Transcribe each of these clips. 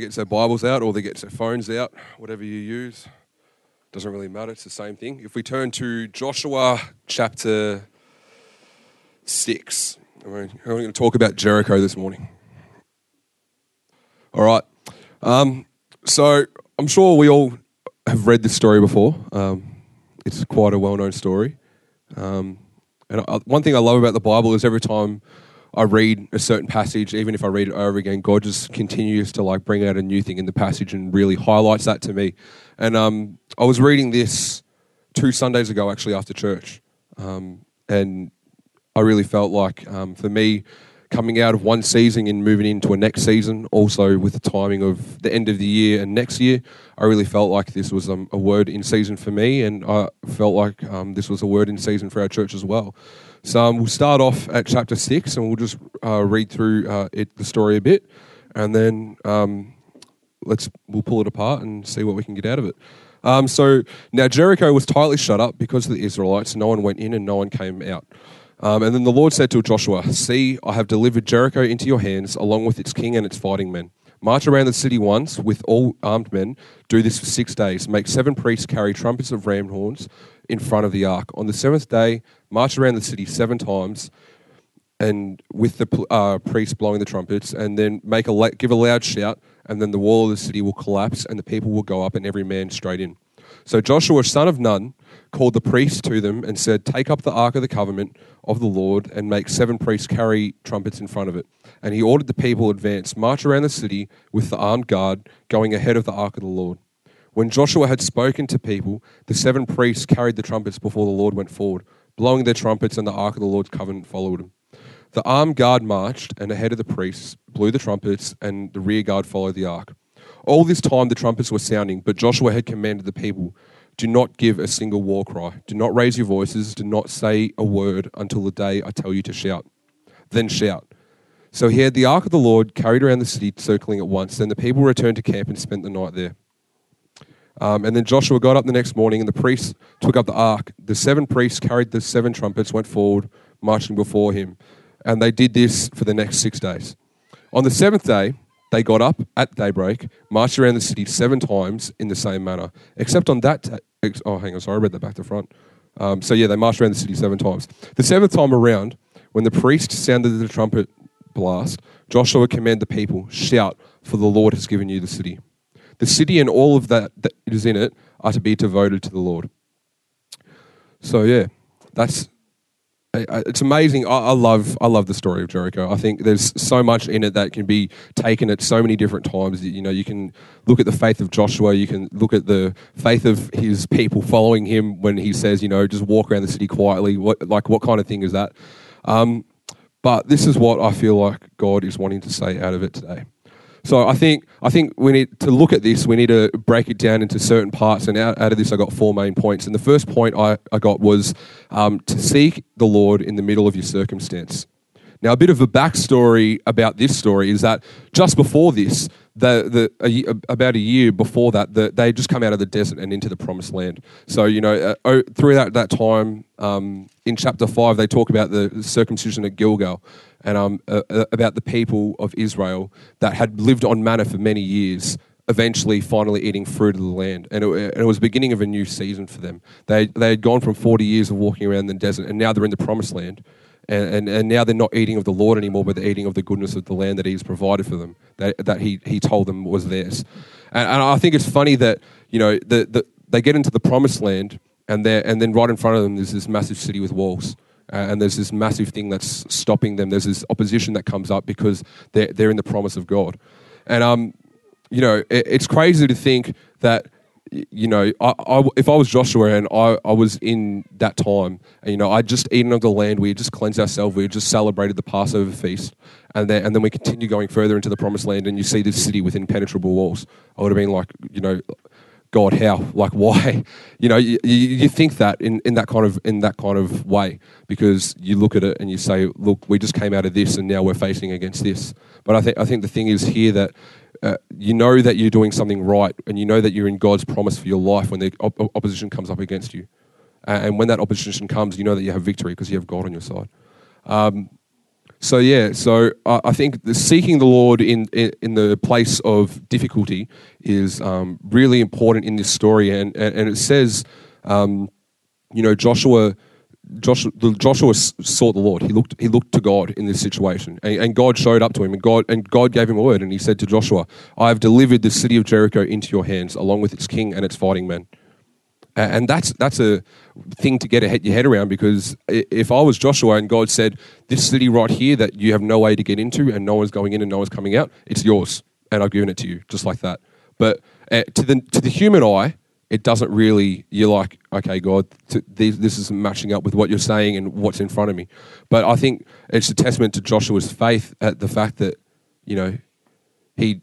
gets their Bibles out or they get their phones out, whatever you use. Doesn't really matter, it's the same thing. If we turn to Joshua chapter 6, we're going to talk about Jericho this morning. All right. Um, so I'm sure we all have read this story before. Um, it's quite a well known story. Um, and I, one thing I love about the Bible is every time I read a certain passage, even if I read it over again, God just continues to like bring out a new thing in the passage and really highlights that to me. And um, I was reading this two Sundays ago, actually after church, um, and I really felt like um, for me, coming out of one season and moving into a next season, also with the timing of the end of the year and next year, I really felt like this was um, a word in season for me, and I felt like um, this was a word in season for our church as well. So um, we'll start off at chapter six, and we'll just uh, read through uh, it, the story a bit, and then um, let's we'll pull it apart and see what we can get out of it. Um, so now Jericho was tightly shut up because of the Israelites. No one went in and no one came out. Um, and then the Lord said to Joshua, See, I have delivered Jericho into your hands, along with its king and its fighting men. March around the city once with all armed men. Do this for six days. Make seven priests carry trumpets of ram horns in front of the ark. On the seventh day, march around the city seven times, and with the uh, priests blowing the trumpets, and then make a give a loud shout, and then the wall of the city will collapse, and the people will go up, and every man straight in. So Joshua, son of Nun, called the priests to them and said, Take up the ark of the covenant of the Lord and make seven priests carry trumpets in front of it. And he ordered the people advance, march around the city with the armed guard going ahead of the ark of the Lord. When Joshua had spoken to people, the seven priests carried the trumpets before the Lord went forward, blowing their trumpets, and the ark of the Lord's covenant followed him. The armed guard marched, and ahead of the priests blew the trumpets, and the rear guard followed the ark. All this time the trumpets were sounding, but Joshua had commanded the people, Do not give a single war cry. Do not raise your voices. Do not say a word until the day I tell you to shout. Then shout. So he had the ark of the Lord carried around the city, circling at once. Then the people returned to camp and spent the night there. Um, and then Joshua got up the next morning, and the priests took up the ark. The seven priests carried the seven trumpets, went forward, marching before him. And they did this for the next six days. On the seventh day, they got up at daybreak, marched around the city seven times in the same manner, except on that. Ta- oh, hang on, sorry, I read that back to front. Um, so yeah, they marched around the city seven times. The seventh time around, when the priest sounded the trumpet blast, Joshua commanded the people, "Shout, for the Lord has given you the city." The city and all of that that is in it are to be devoted to the Lord. So yeah, that's it's amazing. I, love I love the story of Jericho. I think there's so much in it that can be taken at so many different times. You know, you can look at the faith of Joshua. You can look at the faith of his people following him when he says, you know, just walk around the city quietly. What like what kind of thing is that? Um, but this is what I feel like God is wanting to say out of it today. So I think I think we need to look at this. We need to break it down into certain parts. And out, out of this, I got four main points. And the first point I, I got was um, to seek the Lord in the middle of your circumstance. Now, a bit of a backstory about this story is that just before this, the, the a, about a year before that, the, they just come out of the desert and into the promised land. So you know, uh, through that that time, um, in chapter five, they talk about the circumcision at Gilgal, and um, uh, uh, about the people of Israel that had lived on manna for many years, eventually finally eating fruit of the land. And it, and it was the beginning of a new season for them. They, they had gone from 40 years of walking around the desert, and now they're in the promised land. And, and, and, now they're not eating of the Lord anymore, but they're eating of the goodness of the land that He's provided for them, that, that he, he told them was theirs. And, and I think it's funny that, you know, the, the, they get into the promised land, and, and then right in front of them there's this massive city with walls. Uh, and there's this massive thing that's stopping them. There's this opposition that comes up because they're, they're in the promise of God. And, um, you know, it, it's crazy to think that, you know, I, I, if I was Joshua and I, I was in that time, and, you know, I'd just eaten of the land, we had just cleansed ourselves, we had just celebrated the Passover feast, and then, and then we continue going further into the promised land, and you see this city with impenetrable walls. I would have been like, you know, God, how? Like, why? You know, you, you think that in, in that kind of in that kind of way because you look at it and you say, look, we just came out of this and now we're facing against this. But I think I think the thing is here that uh, you know that you're doing something right and you know that you're in God's promise for your life when the op- opposition comes up against you, uh, and when that opposition comes, you know that you have victory because you have God on your side. Um, so yeah, so I, I think the seeking the Lord in, in, in the place of difficulty is um, really important in this story, and and, and it says, um, you know, Joshua. Joshua, Joshua sought the Lord. He looked, he looked to God in this situation, and, and, God showed up to him, and God, and God gave him a word, and He said to Joshua, "I have delivered the city of Jericho into your hands, along with its king and its fighting men." And that's that's a thing to get your head around because if I was Joshua and God said, This city right here that you have no way to get into and no one's going in and no one's coming out, it's yours. And I've given it to you, just like that. But uh, to, the, to the human eye, it doesn't really, you're like, okay, God, this is matching up with what you're saying and what's in front of me. But I think it's a testament to Joshua's faith at the fact that, you know, he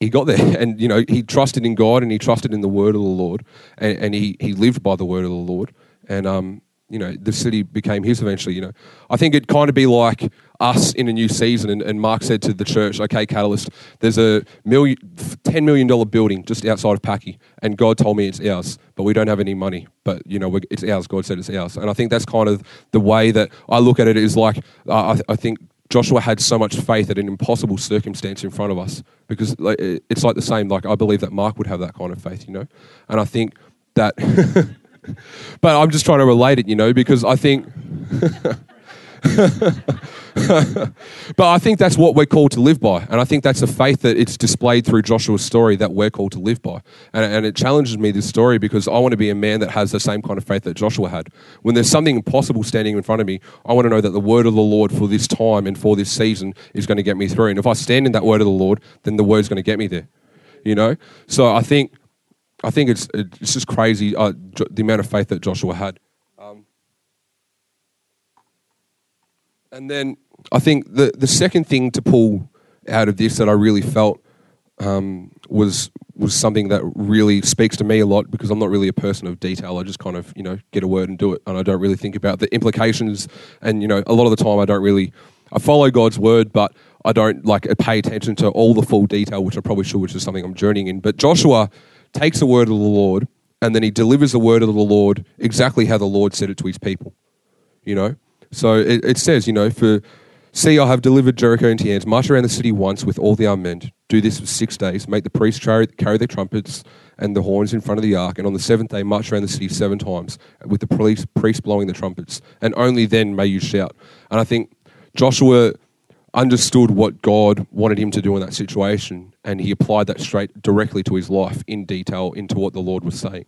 he got there and you know he trusted in god and he trusted in the word of the lord and, and he, he lived by the word of the lord and um, you know the city became his eventually you know i think it'd kind of be like us in a new season and, and mark said to the church okay catalyst there's a million, $10 million building just outside of packy and god told me it's ours but we don't have any money but you know it's ours god said it's ours and i think that's kind of the way that i look at it is like uh, I, I think Joshua had so much faith at an impossible circumstance in front of us because it's like the same. Like I believe that Mark would have that kind of faith, you know, and I think that. but I'm just trying to relate it, you know, because I think. but I think that's what we're called to live by. And I think that's a faith that it's displayed through Joshua's story that we're called to live by. And, and it challenges me, this story, because I want to be a man that has the same kind of faith that Joshua had. When there's something impossible standing in front of me, I want to know that the word of the Lord for this time and for this season is going to get me through. And if I stand in that word of the Lord, then the word's going to get me there. You know? So I think. I think it's it's just crazy uh, the amount of faith that Joshua had. Um, and then I think the, the second thing to pull out of this that I really felt um, was was something that really speaks to me a lot because I'm not really a person of detail. I just kind of you know get a word and do it, and I don't really think about the implications. And you know, a lot of the time I don't really I follow God's word, but I don't like pay attention to all the full detail, which I probably should, which is something I'm journeying in. But Joshua takes the word of the Lord and then he delivers the word of the Lord exactly how the Lord said it to his people. You know, so it, it says, you know, for See, I have delivered Jericho into your hands. March around the city once with all the armed men. Do this for six days. Make the priests carry, carry their trumpets and the horns in front of the ark. And on the seventh day, march around the city seven times with the priests, priests blowing the trumpets. And only then may you shout. And I think Joshua understood what God wanted him to do in that situation, and he applied that straight directly to his life in detail into what the Lord was saying.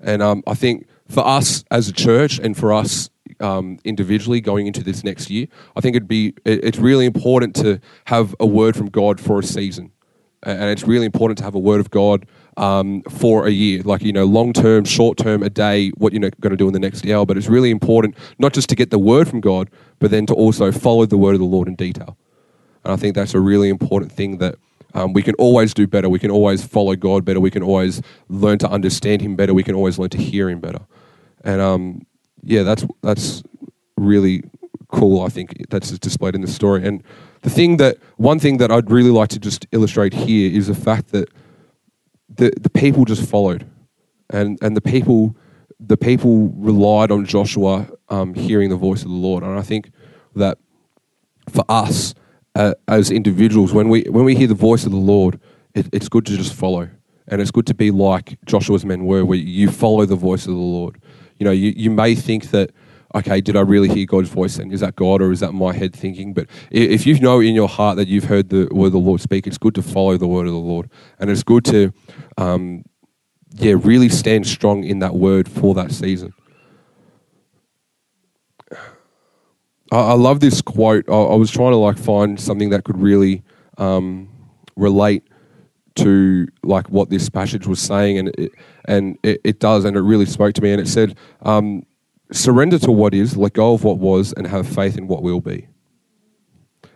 And um, I think for us as a church and for us um, individually going into this next year. I think it'd be it's really important to have a word from God for a season, and it's really important to have a word of God um, for a year, like you know, long term, short term, a day, what you're going to do in the next hour. But it's really important not just to get the word from God, but then to also follow the word of the Lord in detail. And I think that's a really important thing that. Um, we can always do better. We can always follow God better. We can always learn to understand Him better. We can always learn to hear Him better. And um, yeah, that's that's really cool. I think that's displayed in the story. And the thing that one thing that I'd really like to just illustrate here is the fact that the the people just followed, and and the people the people relied on Joshua um, hearing the voice of the Lord. And I think that for us uh, as individuals, when we when we hear the voice of the Lord, it, it's good to just follow, and it's good to be like Joshua's men were, where you follow the voice of the Lord. You know, you, you may think that, okay, did I really hear God's voice And Is that God or is that my head thinking? But if you know in your heart that you've heard the word of the Lord speak, it's good to follow the word of the Lord. And it's good to, um, yeah, really stand strong in that word for that season. I, love this quote. I, I, was trying to like find something that could really um, relate to like what this passage was saying, and it, and it, it does, and it really spoke to me. And it said, um, "Surrender to what is, let go of what was, and have faith in what will be."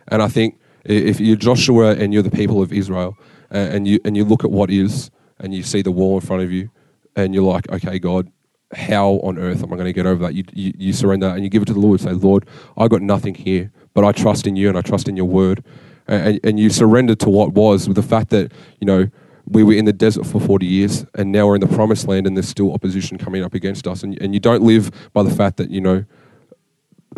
And I think if you're Joshua and you're the people of Israel, and you and you look at what is, and you see the wall in front of you, and you're like, "Okay, God." How on earth am I going to get over that? You, you, you surrender and you give it to the Lord. And say, Lord, I got nothing here, but I trust in you and I trust in your word and, and you surrender to what was with the fact that, you know, we were in the desert for 40 years and now we're in the promised land and there's still opposition coming up against us. And, and you don't live by the fact that, you know,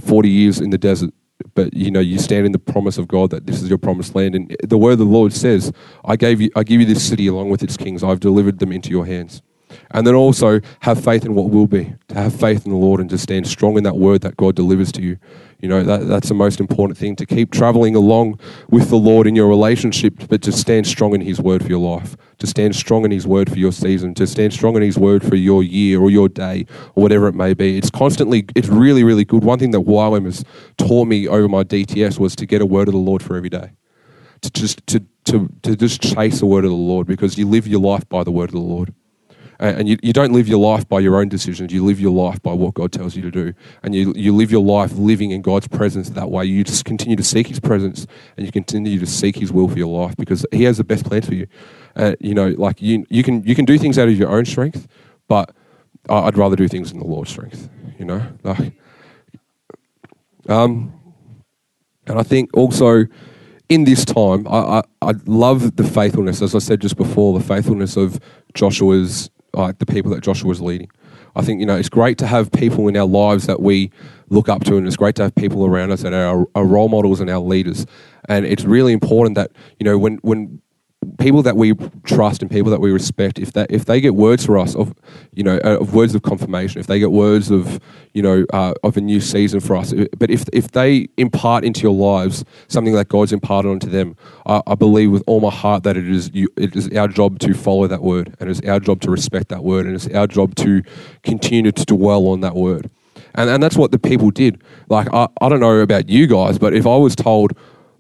40 years in the desert but you know you stand in the promise of God that this is your promised land, and the word of the Lord says, "I gave you, I give you this city along with its kings. I've delivered them into your hands." And then also have faith in what will be, to have faith in the Lord and to stand strong in that word that God delivers to you. You know, that, that's the most important thing to keep traveling along with the Lord in your relationship, but to stand strong in His word for your life, to stand strong in His word for your season, to stand strong in His word for your year or your day or whatever it may be. It's constantly, it's really, really good. One thing that YWAM has taught me over my DTS was to get a word of the Lord for every day. To just, to, to, to just chase the word of the Lord because you live your life by the word of the Lord and you, you don't live your life by your own decisions. You live your life by what God tells you to do. And you, you live your life living in God's presence that way. You just continue to seek His presence and you continue to seek His will for your life because He has the best plan for you. Uh, you know, like you, you, can, you can do things out of your own strength, but I'd rather do things in the Lord's strength, you know? Like, um, and I think also in this time, I, I, I love the faithfulness, as I said just before, the faithfulness of Joshua's like the people that Joshua was leading. I think you know it's great to have people in our lives that we look up to, and it's great to have people around us that are our role models and our leaders. And it's really important that you know when when people that we trust and people that we respect, if that if they get words for us of you know uh, of words of confirmation, if they get words of you know uh, of a new season for us, but if if they impart into your lives something that God's imparted onto them, I, I believe with all my heart that it is you, it is our job to follow that word, and it's our job to respect that word, and it's our job to continue to dwell on that word. And, and that's what the people did. Like, I, I don't know about you guys, but if I was told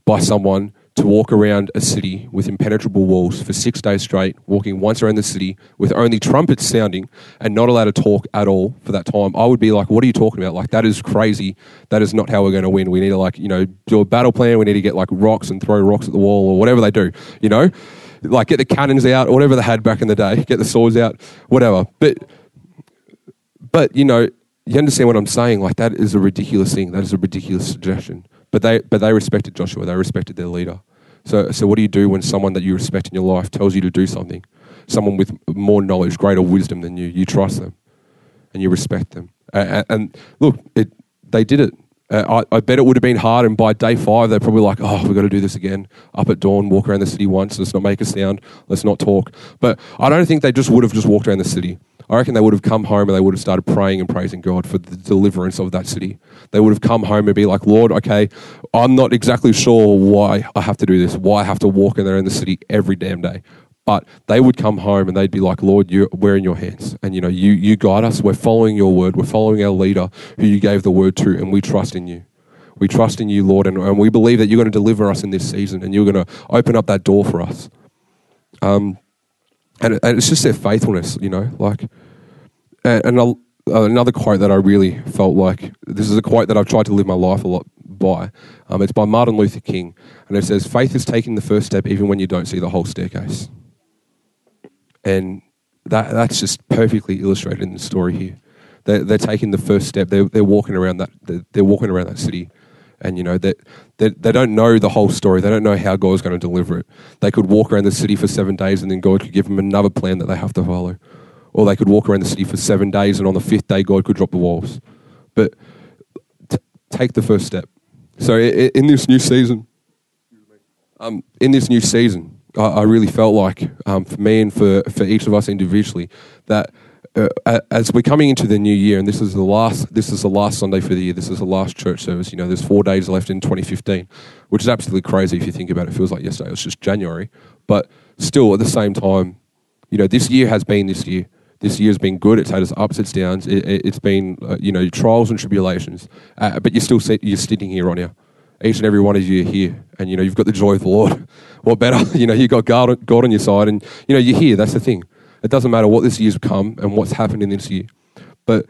by someone to walk around a city with impenetrable walls for six days straight, walking once around the city with only trumpets sounding and not allowed to talk at all for that time, I would be like, what are you talking about? Like, that is crazy. That is not how we're going to win. We need to, like, you know, do a battle plan. We need to get, like, rocks and throw rocks at the wall or whatever they do, you know? Like, get the cannons out whatever they had back in the day, get the swords out, whatever. But, but, you know, you understand what I'm saying? Like, that is a ridiculous thing. That is a ridiculous suggestion. But they, but they respected Joshua. They respected their leader. So, so what do you do when someone that you respect in your life tells you to do something? Someone with more knowledge, greater wisdom than you. You trust them, and you respect them. And, and look, it, they did it. Uh, I, I, bet it would have been hard, and by day five, they're probably like, "Oh, we've got to do this again." Up at dawn, walk around the city once. Let's not make a sound. Let's not talk. But I don't think they just would have just walked around the city. I reckon they would have come home and they would have started praying and praising God for the deliverance of that city. They would have come home and be like, Lord, okay, I'm not exactly sure why I have to do this, why I have to walk in there in the city every damn day. But they would come home and they'd be like, Lord, you, we're in your hands. And, you know, you, you guide us. We're following your word. We're following our leader who you gave the word to, and we trust in you. We trust in you, Lord, and, and we believe that you're going to deliver us in this season and you're going to open up that door for us. Um, and, and it's just their faithfulness, you know, like and uh, another quote that I really felt like this is a quote that I've tried to live my life a lot by. Um, it's by Martin Luther King, and it says, "Faith is taking the first step even when you don't see the whole staircase." And that that's just perfectly illustrated in the story here. They're, they're taking the first step. They're, they're walking around that. They're, they're walking around that city, and you know that they, they, they don't know the whole story. They don't know how God's going to deliver it. They could walk around the city for seven days, and then God could give them another plan that they have to follow or they could walk around the city for seven days and on the fifth day God could drop the walls. But t- take the first step. So in this new season, um, in this new season, I, I really felt like um, for me and for, for each of us individually that uh, as we're coming into the new year, and this is the last, this is the last Sunday for the year. This is the last church service. You know, there's four days left in 2015, which is absolutely crazy if you think about it. It feels like yesterday. It was just January, but still at the same time, you know, this year has been this year. This year's been good. It's had its ups, its downs. It, has it, been, uh, you know, trials and tribulations. Uh, but you're still sit, you're sitting here on here. Each and every one of you here, and you know you've got the joy of the Lord. What better? You know, you've got God, God on your side, and you know you're here. That's the thing. It doesn't matter what this year's come and what's happened in this year, but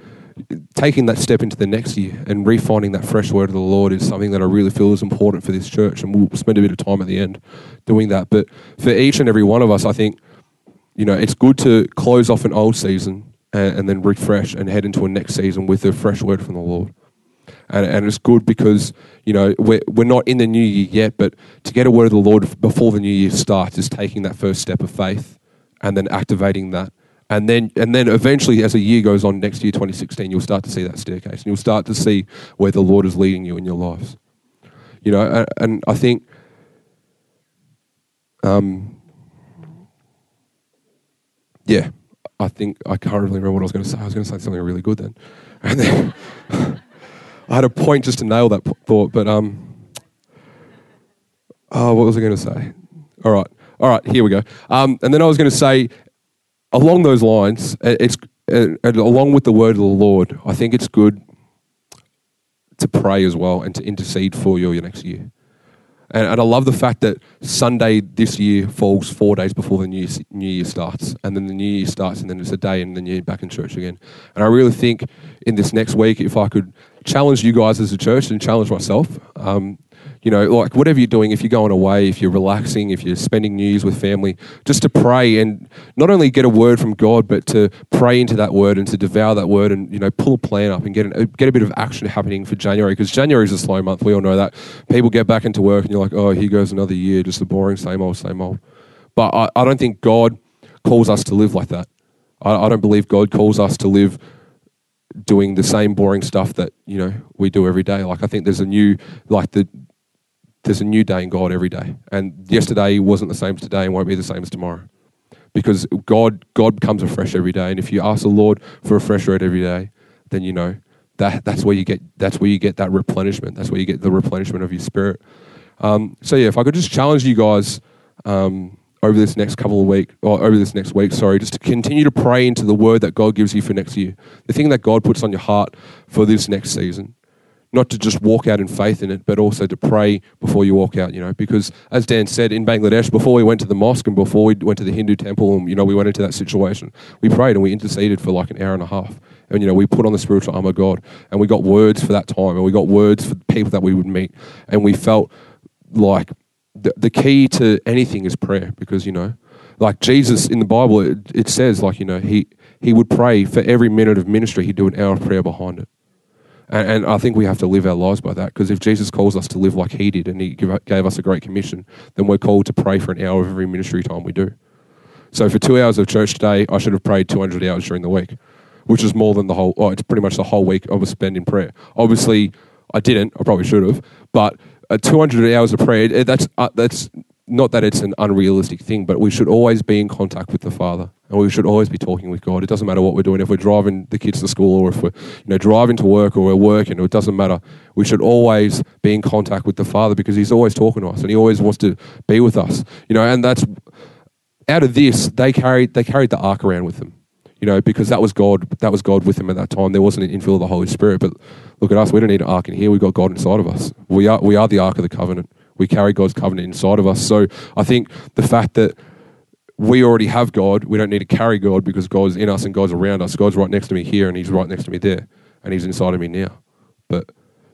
taking that step into the next year and refining that fresh word of the Lord is something that I really feel is important for this church, and we'll spend a bit of time at the end doing that. But for each and every one of us, I think you know, it's good to close off an old season and, and, then refresh and head into a next season with a fresh word from the Lord. And, and it's good because, you know, we're, we're not in the new year yet, but to get a word of the Lord before the new year starts is taking that first step of faith and then activating that. And then, and then eventually, as a year goes on, next year, 2016, you'll start to see that staircase and you'll start to see where the Lord is leading you in your lives. You know, and, and I think. Um, yeah, I think I can't really remember what I was going to say. I was going to say something really good then, and then I had a point just to nail that thought. But um, oh, what was I going to say? All right, all right, here we go. Um, and then I was going to say, along those lines, it's along with the word of the Lord. I think it's good to pray as well and to intercede for you your next year. And, and I love the fact that Sunday this year falls four days before the new, new year starts. And then the new year starts, and then it's a day, and then you're back in church again. And I really think in this next week, if I could challenge you guys as a church and challenge myself, um, you know, like whatever you're doing, if you're going away, if you're relaxing, if you're spending New Year's with family, just to pray and not only get a word from God, but to pray into that word and to devour that word and, you know, pull a plan up and get, an, get a bit of action happening for January because January is a slow month. We all know that. People get back into work and you're like, oh, here goes another year, just the boring, same old, same old. But I, I don't think God calls us to live like that. I, I don't believe God calls us to live doing the same boring stuff that you know we do every day. Like I think there's a new like the there's a new day in God every day. And yesterday wasn't the same as today and won't be the same as tomorrow. Because God, God comes afresh every day. And if you ask the Lord for a fresh word every day, then you know that that's where you get that's where you get that replenishment. That's where you get the replenishment of your spirit. Um, so yeah, if I could just challenge you guys um, over this next couple of weeks, or over this next week, sorry, just to continue to pray into the word that God gives you for next year, the thing that God puts on your heart for this next season not to just walk out in faith in it, but also to pray before you walk out, you know, because as Dan said in Bangladesh, before we went to the mosque and before we went to the Hindu temple and, you know, we went into that situation, we prayed and we interceded for like an hour and a half. And, you know, we put on the spiritual armor of God and we got words for that time and we got words for people that we would meet. And we felt like the, the key to anything is prayer because, you know, like Jesus in the Bible, it, it says like, you know, he, he would pray for every minute of ministry, he'd do an hour of prayer behind it. And, and, I think we have to live our lives by that because if Jesus calls us to live like he did and he give, gave us a great commission, then we're called to pray for an hour of every ministry time we do. So for two hours of church today, I should have prayed 200 hours during the week, which is more than the whole, oh, it's pretty much the whole week I was spent in prayer. Obviously, I didn't, I probably should have, but uh, 200 hours of prayer, that's, uh, that's not that it's an unrealistic thing, but we should always be in contact with the Father, and we should always be talking with God. It doesn't matter what we're doing. If we're driving the kids to school, or if we're you know driving to work, or we're working, it doesn't matter. We should always be in contact with the Father because He's always talking to us, and He always wants to be with us. You know, and that's out of this they carried they carried the ark around with them. You know, because that was God. That was God with him at that time. There wasn't an infill of the Holy Spirit. But look at us. We don't need an ark in here. We've got God inside of us. We are we are the ark of the covenant. We carry God's covenant inside of us. So I think the fact that we already have God, we don't need to carry God because God's in us and God's around us. God's right next to me here and He's right next to me there and He's inside of me now. But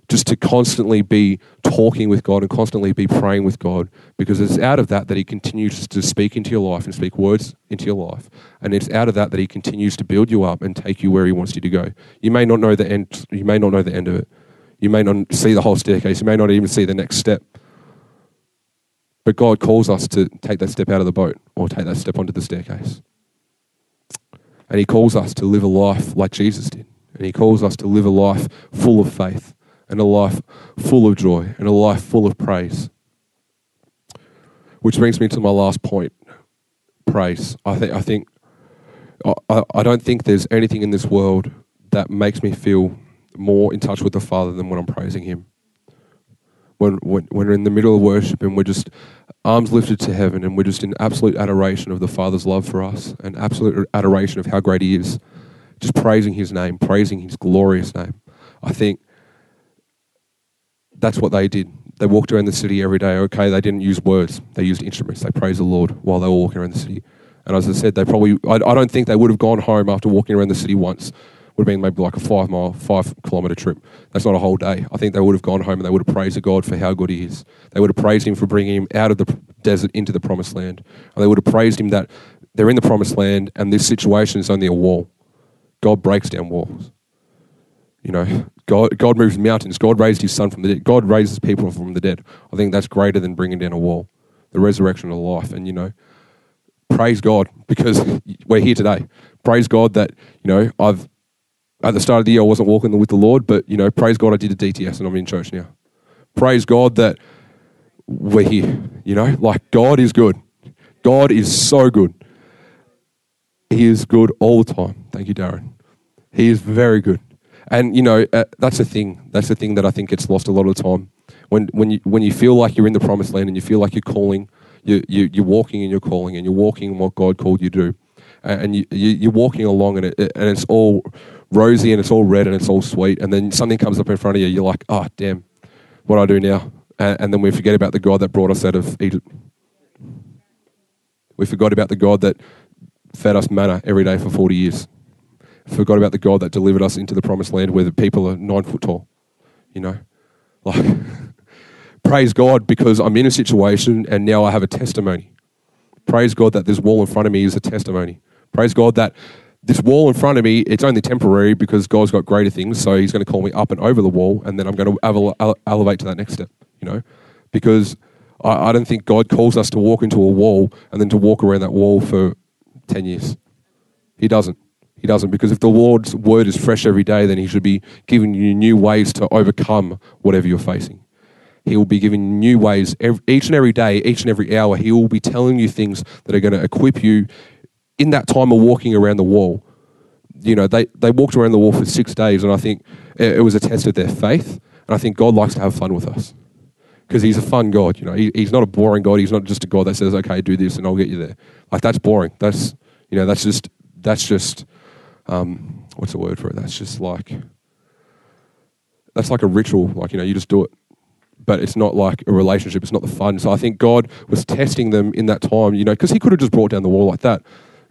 just to constantly be talking with God and constantly be praying with God because it's out of that that He continues to speak into your life and speak words into your life. And it's out of that that He continues to build you up and take you where He wants you to go. You may not know the end, you may not know the end of it. You may not see the whole staircase. You may not even see the next step. But God calls us to take that step out of the boat or take that step onto the staircase. And He calls us to live a life like Jesus did. And He calls us to live a life full of faith and a life full of joy and a life full of praise. Which brings me to my last point praise. I, think I think, I, I don't think there's anything in this world that makes me feel more in touch with the Father than when I'm praising Him when, when, when we're in the middle of worship and we're just arms lifted to heaven and we're just in absolute adoration of the Father's love for us and absolute adoration of how great He is, just praising His name, praising His glorious name. I think that's what they did. They walked around the city every day. Okay, they didn't use words, they used instruments. They praised the Lord while they were walking around the city. And as I said, they probably, I, don't think they would have gone home after walking around the city once would have been maybe like a five mile, five kilometre trip. That's not a whole day. I think they would have gone home and they would have praised God for how good He is. They would have praised Him for bringing Him out of the desert into the promised land. And they would have praised Him that they're in the promised land and this situation is only a wall. God breaks down walls. You know, God, God moves mountains. God raised His Son from the dead. God raises people from the dead. I think that's greater than bringing down a wall. The resurrection of life. And, you know, praise God because we're here today. Praise God that, you know, I've at the start of the year, I wasn't walking with the Lord, but you know, praise God, I did a DTS and I'm in church now. praise God that we're here. You know, like God is good. God is so good. He is good all the time. Thank you, Darren. He is very good. And you know uh, that's the thing. That's the thing that I think gets lost a lot of the time. When when you when you feel like you're in the promised land and you feel like you're calling, you, you you're walking in your calling and you're walking in what God called you to do, and you, you are walking along and it, and it's all rosy and it's all red and it's all sweet, and then something comes up in front of you. You're like, oh damn, what do I do now? And, and then we forget about the God that brought us out of Egypt. We forgot about the God that fed us manna every day for 40 years. Forgot about the God that delivered us into the promised land where the people are nine foot tall. You know? Like, praise God because I'm in a situation and now I have a testimony. Praise God that this wall in front of me is a testimony. Praise God that this wall in front of me, it's only temporary because God's got greater things. So He's going to call me up and over the wall, and then I'm going to elevate to that next step, you know? Because I, I don't think God calls us to walk into a wall and then to walk around that wall for 10 years. He doesn't. He doesn't. Because if the Lord's word is fresh every day, then He should be giving you new ways to overcome whatever you're facing. He will be giving you new ways every, each and every day, each and every hour. He will be telling you things that are going to equip you in that time of walking around the wall. You know, they, they walked around the wall for six days, and I think it, it was a test of their faith. And I think God likes to have fun with us because he's a fun God. You know, he, he's not a boring God. He's not just a God that says, "Okay, do this and I'll get you there." Like that's boring. That's you know, that's just that's just um, what's the word for it? That's just like that's like a ritual. Like you know, you just do it, but it's not like a relationship. It's not the fun. So I think God was testing them in that time. You know, because He could have just brought down the wall like that.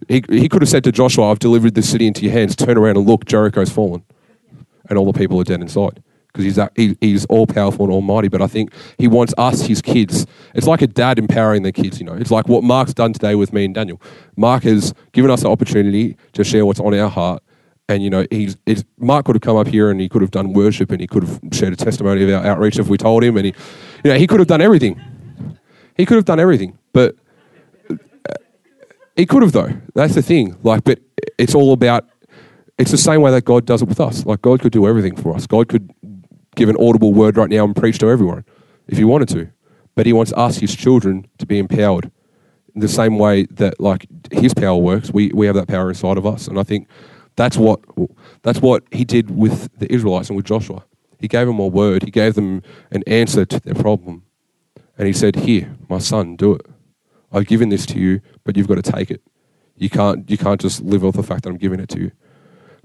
He, he could have said to Joshua, I've delivered this city into your hands. Turn around and look, Jericho's fallen. And all the people are dead inside because he's, he, he's all powerful and almighty. But I think he wants us, his kids. It's like a dad empowering their kids, you know. It's like what Mark's done today with me and Daniel. Mark has given us the opportunity to share what's on our heart. And, you know, he's, Mark could have come up here and he could have done worship and he could have shared a testimony of our outreach if we told him. And, he, you know, he could have done everything. He could have done everything. But he could have, though. That's the thing. Like, but it's all about it's the same way that God does it with us. Like God could do everything for us. God could give an audible word right now and preach to everyone if he wanted to. But he wants us, his children, to be empowered in the same way that like his power works. We, we have that power inside of us. And I think that's what, that's what he did with the Israelites and with Joshua. He gave them a word. He gave them an answer to their problem. And he said, here, my son, do it. I've given this to you, but you've got to take it. You can't, you can't just live off the fact that I'm giving it to you.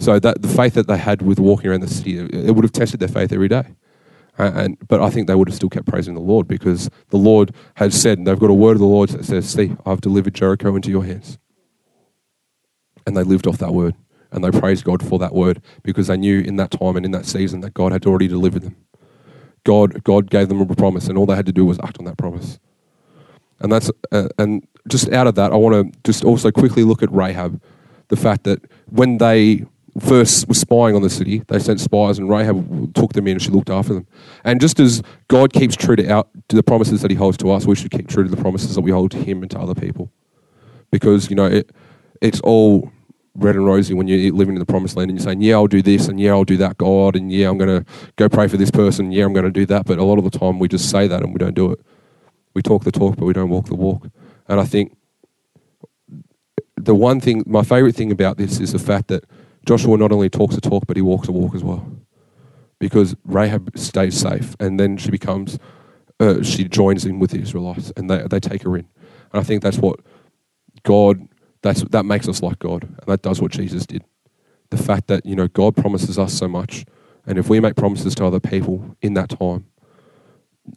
So that the faith that they had with walking around the city, it would have tested their faith every day. And but I think they would have still kept praising the Lord because the Lord has said, and they've got a word of the Lord that says, "See, I've delivered Jericho into your hands." And they lived off that word, and they praised God for that word because they knew in that time and in that season that God had already delivered them. God, God gave them a promise, and all they had to do was act on that promise. And that's uh, and just out of that, I want to just also quickly look at Rahab, the fact that when they first was spying on the city, they sent spies, and Rahab took them in, and she looked after them. And just as God keeps true to, our, to the promises that He holds to us, we should keep true to the promises that we hold to Him and to other people, because you know it, it's all red and rosy when you're living in the promised land and you're saying, "Yeah, I'll do this, and yeah, I'll do that, God, and yeah, I'm going to go pray for this person, yeah, I'm going to do that." But a lot of the time, we just say that and we don't do it. We talk the talk, but we don't walk the walk. And I think the one thing, my favorite thing about this is the fact that Joshua not only talks a talk, but he walks a walk as well. Because Rahab stays safe, and then she becomes, uh, she joins in with the Israelites, and they, they take her in. And I think that's what God, that's, that makes us like God, and that does what Jesus did. The fact that, you know, God promises us so much, and if we make promises to other people in that time,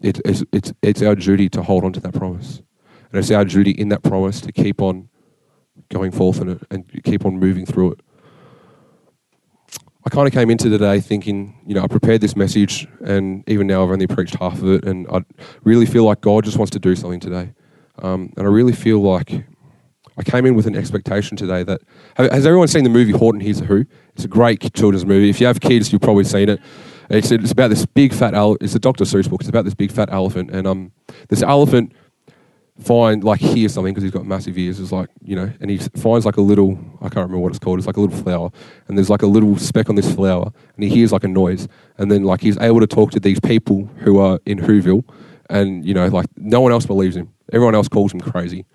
it, it's, it's, it's our duty to hold on to that promise. And it's our duty in that promise to keep on going forth in it and keep on moving through it. I kind of came into today thinking, you know, I prepared this message, and even now I've only preached half of it, and I really feel like God just wants to do something today. Um, and I really feel like I came in with an expectation today that has everyone seen the movie Horton Hears a Who? It's a great children's movie. If you have kids, you've probably seen it. It's, it's about this big fat elephant. It's a Dr. Seuss book. It's about this big fat elephant, and um, this elephant find like hear something because he's got massive ears. Is like you know, and he finds like a little I can't remember what it's called. It's like a little flower, and there's like a little speck on this flower, and he hears like a noise, and then like he's able to talk to these people who are in Whoville, and you know like no one else believes him. Everyone else calls him crazy.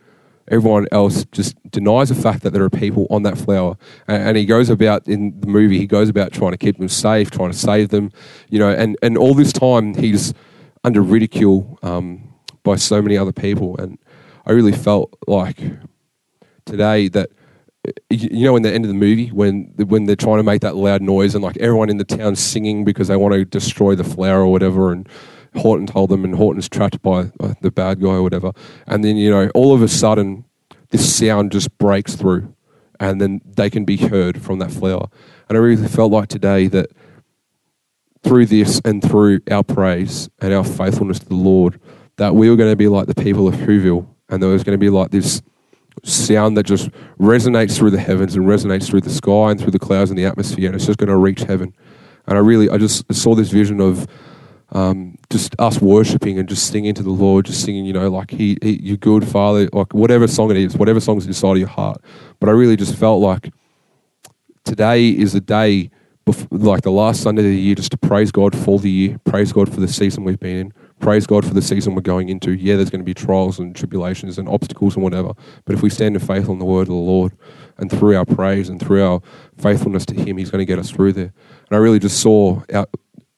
Everyone else just denies the fact that there are people on that flower, and, and he goes about in the movie. He goes about trying to keep them safe, trying to save them, you know, and and all this time he's under ridicule. Um, by so many other people. And I really felt like today that you know in the end of the movie when when they're trying to make that loud noise and like everyone in the town singing because they want to destroy the flower or whatever and Horton told them and Horton's trapped by the bad guy or whatever and then you know all of a sudden this sound just breaks through and then they can be heard from that flower and I really felt like today that through this and through our praise and our faithfulness to the Lord that we were going to be like the people of Whoville, and there was going to be like this sound that just resonates through the heavens and resonates through the sky and through the clouds and the atmosphere, and it's just going to reach heaven. And I really, I just saw this vision of um, just us worshiping and just singing to the Lord, just singing, you know, like he, he, you're good, Father, like whatever song it is, whatever song's inside of your heart. But I really just felt like today is a day, before, like the last Sunday of the year, just to praise God for the year, praise God for the season we've been in, praise God for the season we're going into. Yeah, there's going to be trials and tribulations and obstacles and whatever. But if we stand in faith on the word of the Lord and through our praise and through our faithfulness to Him, He's going to get us through there. And I really just saw our,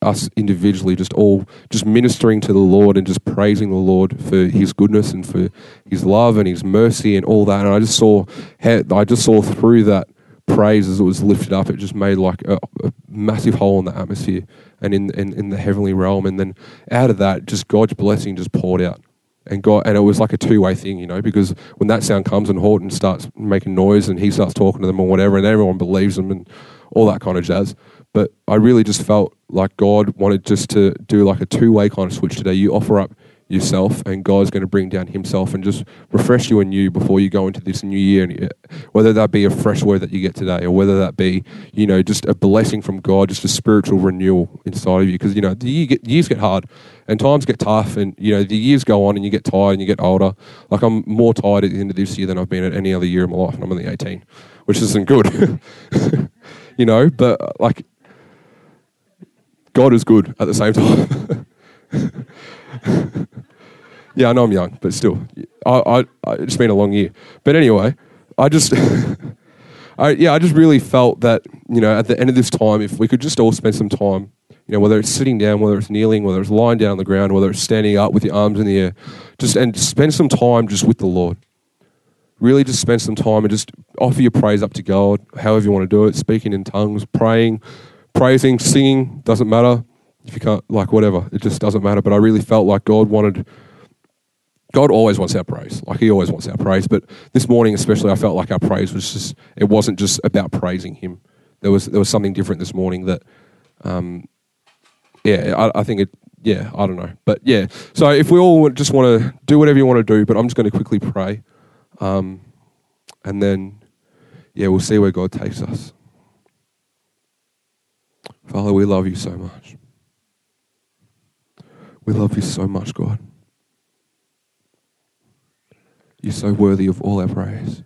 us individually just all just ministering to the Lord and just praising the Lord for His goodness and for His love and His mercy and all that. And I just saw, I just saw through that praise as it was lifted up, it just made like a, a massive hole in the atmosphere and in, in, in the heavenly realm. And then out of that, just God's blessing just poured out. And God, and it was like a two-way thing, you know, because when that sound comes and Horton starts making noise and he starts talking to them or whatever, and everyone believes them and all that kind of jazz. But I really just felt like God wanted just to do like a two-way kind of switch today. You offer up yourself, and God's going to bring down Himself and just refresh you anew before you go into this new year. And uh, whether that be a fresh word that you get today, or whether that be, you know, just a blessing from God, just a spiritual renewal inside of you. Because you know, the year get, years get hard, and times get tough, and you know, the years go on, and you get tired, and you get older. Like I'm more tired at the end of this year than I've been at any other year in my life, and I'm only 18, which isn't good. you know, but uh, like. God is good at the same time. yeah, I know I'm young, but still, I, I, it's been a long year. But anyway, I just, I, yeah, I just really felt that you know at the end of this time, if we could just all spend some time, you know, whether it's sitting down, whether it's kneeling, whether it's lying down on the ground, whether it's standing up with your arms in the air, just and spend some time just with the Lord. Really, just spend some time and just offer your praise up to God, however you want to do it, speaking in tongues, praying, praising, singing, doesn't matter if you can't, like whatever, it just doesn't matter. But I really felt like God wanted, God always wants our praise. Like He always wants our praise. But this morning, especially, I felt like our praise was just, it wasn't just about praising Him. There was, there was something different this morning that, um, yeah, I, I think it, yeah, I don't know. But yeah, so if we all just want to do whatever you want to do, but I'm just going to quickly pray. Um, and then, yeah, we'll see where God takes us. Father, we love you so much. We love you so much, God. You're so worthy of all our praise.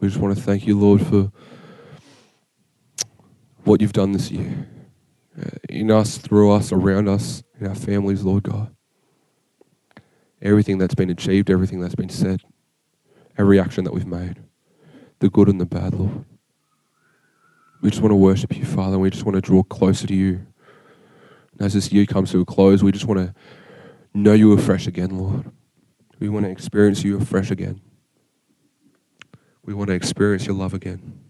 We just want to thank you, Lord, for what you've done this year uh, in us, through us, around us, in our families, Lord God. Everything that's been achieved, everything that's been said, every action that we've made, the good and the bad, Lord. We just want to worship you, Father, and we just want to draw closer to you. As this year comes to a close, we just want to know you afresh again, Lord. We want to experience you afresh again. We want to experience your love again.